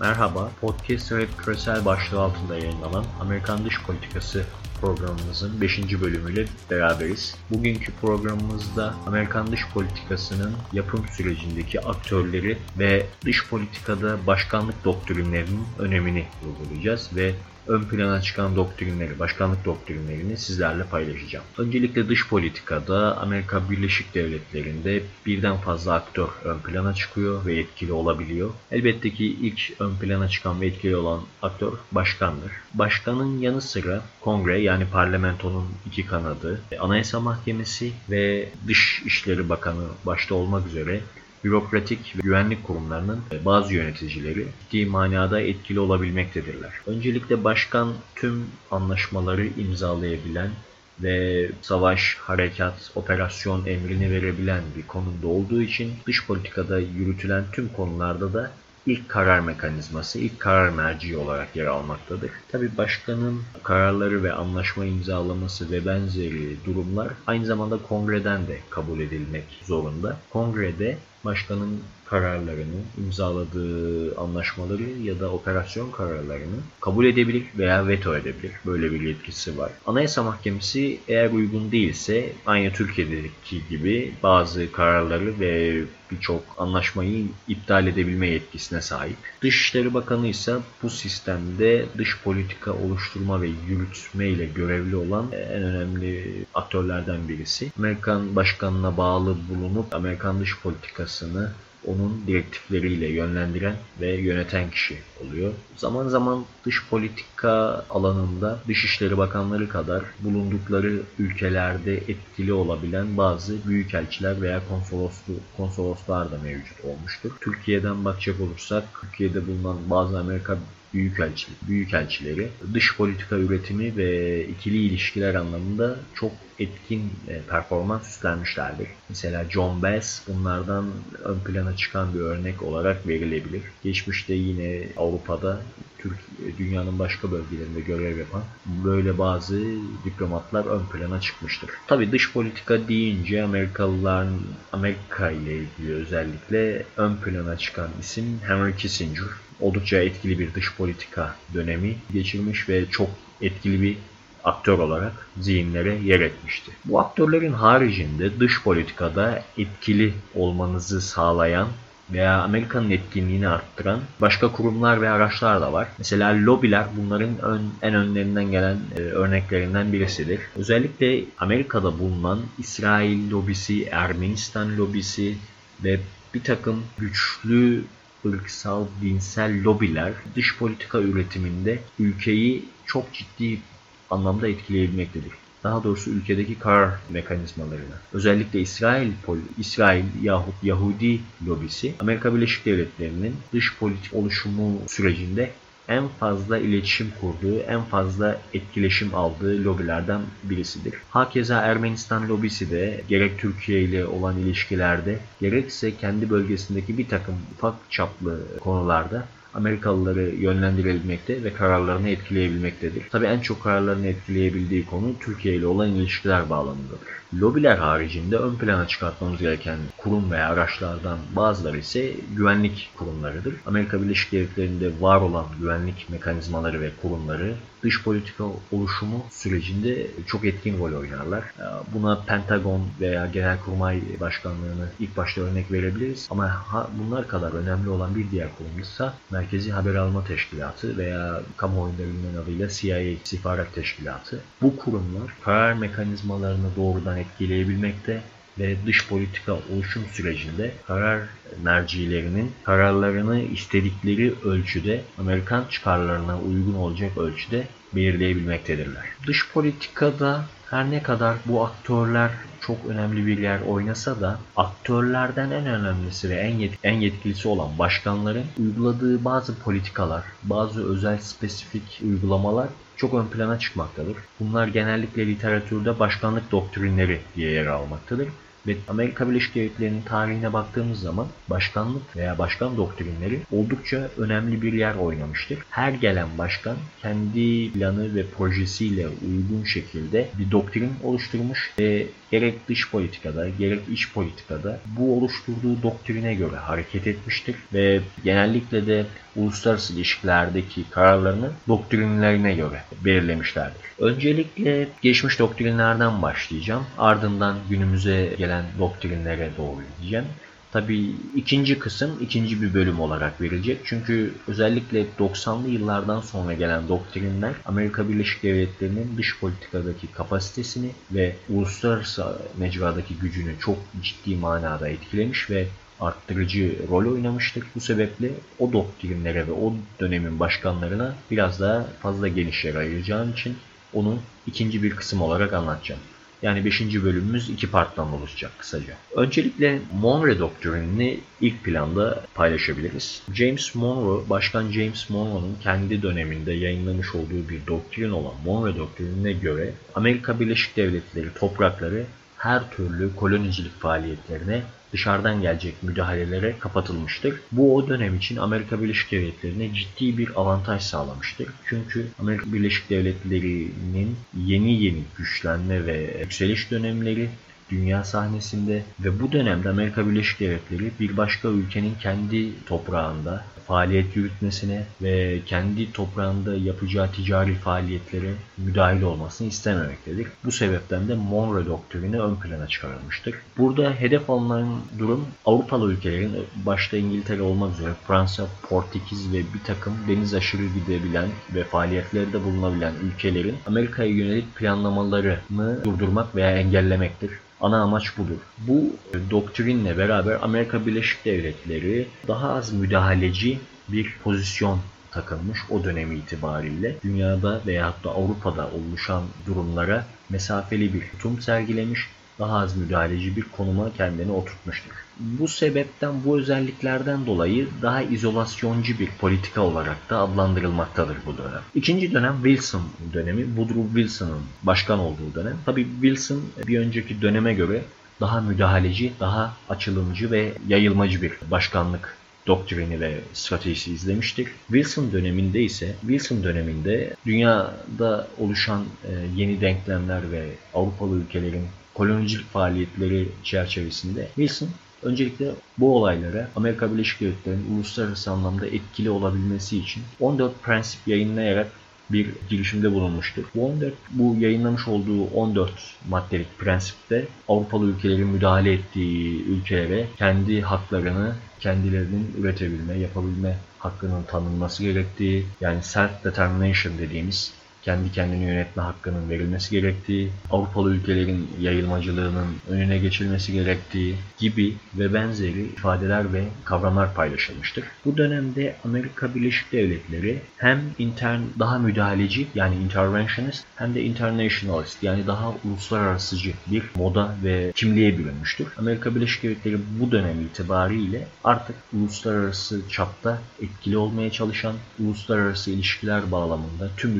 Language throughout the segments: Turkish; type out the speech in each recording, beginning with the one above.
Merhaba, Podcast ve Küresel başlığı altında yayınlanan Amerikan Dış Politikası programımızın 5. bölümüyle beraberiz. Bugünkü programımızda Amerikan dış politikasının yapım sürecindeki aktörleri ve dış politikada başkanlık doktrinlerinin önemini vurgulayacağız ve ön plana çıkan doktrinleri, başkanlık doktrinlerini sizlerle paylaşacağım. Öncelikle dış politikada Amerika Birleşik Devletleri'nde birden fazla aktör ön plana çıkıyor ve etkili olabiliyor. Elbette ki ilk ön plana çıkan ve etkili olan aktör başkandır. Başkanın yanı sıra kongre yani parlamentonun iki kanadı, anayasa mahkemesi ve dış işleri bakanı başta olmak üzere bürokratik ve güvenlik kurumlarının bazı yöneticileri ciddi manada etkili olabilmektedirler. Öncelikle başkan tüm anlaşmaları imzalayabilen ve savaş, harekat, operasyon emrini verebilen bir konumda olduğu için dış politikada yürütülen tüm konularda da ilk karar mekanizması, ilk karar merci olarak yer almaktadır. Tabi başkanın kararları ve anlaşma imzalaması ve benzeri durumlar aynı zamanda kongreden de kabul edilmek zorunda. Kongrede başkanın kararlarını, imzaladığı anlaşmaları ya da operasyon kararlarını kabul edebilir veya veto edebilir. Böyle bir yetkisi var. Anayasa Mahkemesi eğer uygun değilse aynı Türkiye'deki gibi bazı kararları ve birçok anlaşmayı iptal edebilme yetkisine sahip. Dışişleri Bakanı ise bu sistemde dış politika oluşturma ve yürütme ile görevli olan en önemli aktörlerden birisi. Amerikan başkanına bağlı bulunup Amerikan dış politikasını onun direktifleriyle yönlendiren ve yöneten kişi oluyor. Zaman zaman dış politika alanında Dışişleri Bakanları kadar bulundukları ülkelerde etkili olabilen bazı büyükelçiler veya konsoloslu, konsoloslar da mevcut olmuştur. Türkiye'den bakacak olursak Türkiye'de bulunan bazı Amerika büyükelçi, büyükelçileri dış politika üretimi ve ikili ilişkiler anlamında çok etkin e, performans üstlenmişlerdir. Mesela John Bass bunlardan ön plana çıkan bir örnek olarak verilebilir. Geçmişte yine Avrupa'da Türk dünyanın başka bölgelerinde görev yapan böyle bazı diplomatlar ön plana çıkmıştır. Tabi dış politika deyince Amerikalıların Amerika ile ilgili özellikle ön plana çıkan isim Henry Kissinger oldukça etkili bir dış politika dönemi geçirmiş ve çok etkili bir aktör olarak zihinlere yer etmişti. Bu aktörlerin haricinde dış politikada etkili olmanızı sağlayan veya Amerika'nın etkinliğini arttıran başka kurumlar ve araçlar da var. Mesela lobiler bunların ön, en önlerinden gelen e, örneklerinden birisidir. Özellikle Amerika'da bulunan İsrail lobisi, Ermenistan lobisi ve bir takım güçlü ırksal, dinsel lobiler dış politika üretiminde ülkeyi çok ciddi anlamda etkileyebilmektedir. Daha doğrusu ülkedeki karar mekanizmalarını. Özellikle İsrail, İsrail yahut Yahudi lobisi Amerika Birleşik Devletleri'nin dış politik oluşumu sürecinde en fazla iletişim kurduğu, en fazla etkileşim aldığı lobilerden birisidir. Hakeza Ermenistan lobisi de gerek Türkiye ile olan ilişkilerde gerekse kendi bölgesindeki bir takım ufak çaplı konularda Amerikalıları yönlendirebilmekte ve kararlarını etkileyebilmektedir. Tabi en çok kararlarını etkileyebildiği konu Türkiye ile olan ilişkiler bağlamındadır. Lobiler haricinde ön plana çıkartmamız gereken kurum veya araçlardan bazıları ise güvenlik kurumlarıdır. Amerika Birleşik Devletleri'nde var olan güvenlik mekanizmaları ve kurumları dış politika oluşumu sürecinde çok etkin rol oynarlar. Buna Pentagon veya Genelkurmay Başkanlığı'nı ilk başta örnek verebiliriz. Ama bunlar kadar önemli olan bir diğer kurum ise Merkezi Haber Alma Teşkilatı veya kamuoyunda bilinen adıyla CIA İstihbarat Teşkilatı. Bu kurumlar karar mekanizmalarını doğrudan etkileyebilmekte ve dış politika oluşum sürecinde karar mercilerinin kararlarını istedikleri ölçüde Amerikan çıkarlarına uygun olacak ölçüde belirleyebilmektedirler. Dış politikada her ne kadar bu aktörler çok önemli bir yer oynasa da aktörlerden en önemlisi ve en, yet en yetkilisi olan başkanların uyguladığı bazı politikalar, bazı özel spesifik uygulamalar çok ön plana çıkmaktadır. Bunlar genellikle literatürde başkanlık doktrinleri diye yer almaktadır. Ve Amerika Birleşik Devletleri'nin tarihine baktığımız zaman başkanlık veya başkan doktrinleri oldukça önemli bir yer oynamıştır. Her gelen başkan kendi planı ve projesiyle uygun şekilde bir doktrin oluşturmuş ve gerek dış politikada gerek iç politikada bu oluşturduğu doktrine göre hareket etmiştir ve genellikle de uluslararası ilişkilerdeki kararlarını doktrinlerine göre belirlemişlerdir. Öncelikle geçmiş doktrinlerden başlayacağım. Ardından günümüze gelen doktrinlere doğru gideceğim. Tabii ikinci kısım ikinci bir bölüm olarak verilecek. Çünkü özellikle 90'lı yıllardan sonra gelen doktrinler Amerika Birleşik Devletleri'nin dış politikadaki kapasitesini ve uluslararası mecradaki gücünü çok ciddi manada etkilemiş ve arttırıcı rol oynamıştır. Bu sebeple o doktrinlere ve o dönemin başkanlarına biraz daha fazla geniş yer ayıracağım için onu ikinci bir kısım olarak anlatacağım. Yani 5. bölümümüz iki parttan oluşacak kısaca. Öncelikle Monroe doktrinini ilk planda paylaşabiliriz. James Monroe, Başkan James Monroe'nun kendi döneminde yayınlamış olduğu bir doktrin olan Monroe doktrinine göre Amerika Birleşik Devletleri toprakları her türlü kolonicilik faaliyetlerine dışarıdan gelecek müdahalelere kapatılmıştır. Bu o dönem için Amerika Birleşik Devletleri'ne ciddi bir avantaj sağlamıştır. Çünkü Amerika Birleşik Devletleri'nin yeni yeni güçlenme ve yükseliş dönemleri dünya sahnesinde ve bu dönemde Amerika Birleşik Devletleri bir başka ülkenin kendi toprağında faaliyet yürütmesine ve kendi toprağında yapacağı ticari faaliyetlere müdahil olmasını istememektedir. Bu sebepten de Monroe doktrini ön plana çıkarılmıştır. Burada hedef alınan durum Avrupalı ülkelerin başta İngiltere olmak üzere Fransa, Portekiz ve bir takım deniz aşırı gidebilen ve faaliyetlerde bulunabilen ülkelerin Amerika'ya yönelik planlamalarını durdurmak veya engellemektir. Ana amaç budur. Bu doktrinle beraber Amerika Birleşik Devletleri daha az müdahaleci bir pozisyon takılmış o dönem itibariyle dünyada veyahut da Avrupa'da oluşan durumlara mesafeli bir tutum sergilemiş daha az müdahaleci bir konuma kendini oturtmuştur. Bu sebepten bu özelliklerden dolayı daha izolasyoncu bir politika olarak da adlandırılmaktadır bu dönem. İkinci dönem Wilson dönemi. Woodrow Wilson'ın başkan olduğu dönem. Tabi Wilson bir önceki döneme göre daha müdahaleci, daha açılımcı ve yayılmacı bir başkanlık doktrini ve stratejisi izlemiştik. Wilson döneminde ise Wilson döneminde dünyada oluşan e, yeni denklemler ve Avrupalı ülkelerin kolonicilik faaliyetleri çerçevesinde Wilson öncelikle bu olaylara Amerika Birleşik Devletleri'nin uluslararası anlamda etkili olabilmesi için 14 prensip yayınlayarak bir girişimde bulunmuştur. Bu 14 bu yayınlamış olduğu 14 maddelik prensipte Avrupalı ülkelerin müdahale ettiği ülkelere kendi haklarını kendilerinin üretebilme, yapabilme hakkının tanınması gerektiği yani self determination dediğimiz kendi kendini yönetme hakkının verilmesi gerektiği, Avrupalı ülkelerin yayılmacılığının önüne geçilmesi gerektiği gibi ve benzeri ifadeler ve kavramlar paylaşılmıştır. Bu dönemde Amerika Birleşik Devletleri hem intern daha müdahaleci yani interventionist hem de internationalist yani daha uluslararasıcı bir moda ve kimliğe bürünmüştür. Amerika Birleşik Devletleri bu dönem itibariyle artık uluslararası çapta etkili olmaya çalışan, uluslararası ilişkiler bağlamında tüm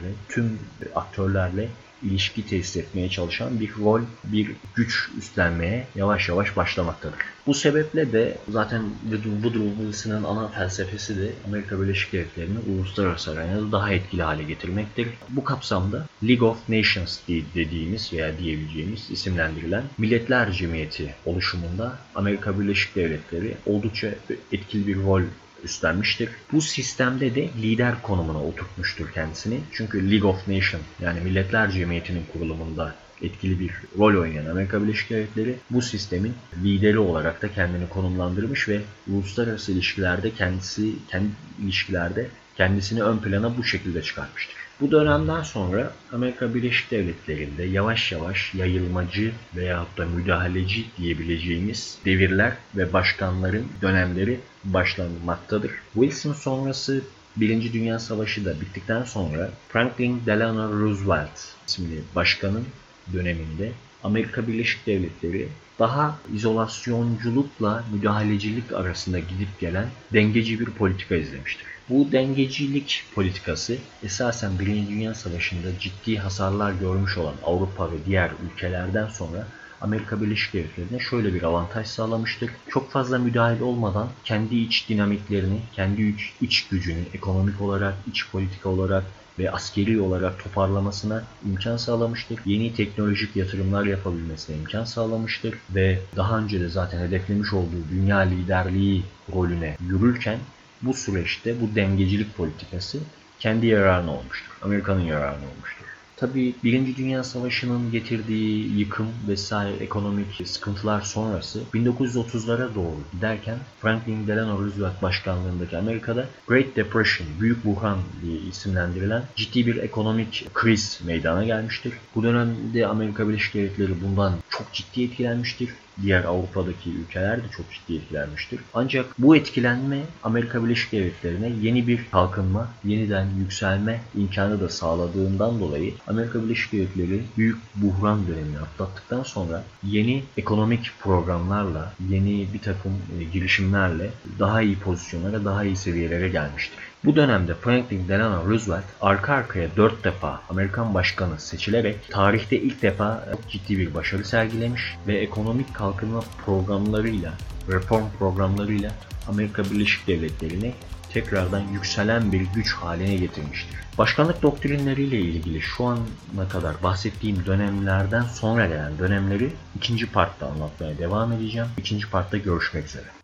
ülkelerle tüm aktörlerle ilişki tesis etmeye çalışan bir rol, bir güç üstlenmeye yavaş yavaş başlamaktadır. Bu sebeple de zaten Woodrow Wilson'ın ana felsefesi de Amerika Birleşik Devletleri'ni uluslararası arenada daha etkili hale getirmektir. Bu kapsamda League of Nations dediğimiz veya diyebileceğimiz isimlendirilen Milletler Cemiyeti oluşumunda Amerika Birleşik Devletleri oldukça etkili bir rol üstlenmiştir. Bu sistemde de lider konumuna oturtmuştur kendisini. Çünkü League of Nations yani Milletler Cemiyeti'nin kurulumunda etkili bir rol oynayan Amerika Birleşik Devletleri bu sistemin lideri olarak da kendini konumlandırmış ve uluslararası ilişkilerde kendisi kendi ilişkilerde kendisini ön plana bu şekilde çıkartmıştır. Bu dönemden sonra Amerika Birleşik Devletleri'nde yavaş yavaş yayılmacı veyahut da müdahaleci diyebileceğimiz devirler ve başkanların dönemleri başlanmaktadır. Wilson sonrası Birinci Dünya Savaşı da bittikten sonra Franklin Delano Roosevelt isimli başkanın döneminde Amerika Birleşik Devletleri daha izolasyonculukla müdahalecilik arasında gidip gelen dengeci bir politika izlemiştir. Bu dengecilik politikası esasen Birinci Dünya Savaşı'nda ciddi hasarlar görmüş olan Avrupa ve diğer ülkelerden sonra Amerika Birleşik Devletleri'ne şöyle bir avantaj sağlamıştır. Çok fazla müdahil olmadan kendi iç dinamiklerini, kendi iç, iç gücünü ekonomik olarak, iç politika olarak ve askeri olarak toparlamasına imkan sağlamıştır. Yeni teknolojik yatırımlar yapabilmesine imkan sağlamıştır ve daha önce de zaten hedeflemiş olduğu dünya liderliği rolüne yürürken bu süreçte bu dengecilik politikası kendi yararına olmuştur. Amerika'nın yararına olmuştur. Tabii Birinci Dünya Savaşı'nın getirdiği yıkım vesaire ekonomik sıkıntılar sonrası 1930'lara doğru giderken Franklin Delano Roosevelt başkanlığındaki Amerika'da Great Depression, Büyük Buhran diye isimlendirilen ciddi bir ekonomik kriz meydana gelmiştir. Bu dönemde Amerika Birleşik Devletleri bundan çok ciddi etkilenmiştir diğer Avrupa'daki ülkeler de çok ciddi etkilenmiştir. Ancak bu etkilenme Amerika Birleşik Devletleri'ne yeni bir kalkınma, yeniden yükselme imkanı da sağladığından dolayı Amerika Birleşik Devletleri büyük buhran dönemini atlattıktan sonra yeni ekonomik programlarla, yeni bir takım e, girişimlerle daha iyi pozisyonlara, daha iyi seviyelere gelmiştir. Bu dönemde Franklin Delano Roosevelt arka arkaya 4 defa Amerikan başkanı seçilerek tarihte ilk defa ciddi bir başarı sergilemiş ve ekonomik kalkınma programlarıyla, reform programlarıyla Amerika Birleşik Devletleri'ni tekrardan yükselen bir güç haline getirmiştir. Başkanlık doktrinleriyle ilgili şu ana kadar bahsettiğim dönemlerden sonra gelen dönemleri ikinci partta anlatmaya devam edeceğim. İkinci partta görüşmek üzere.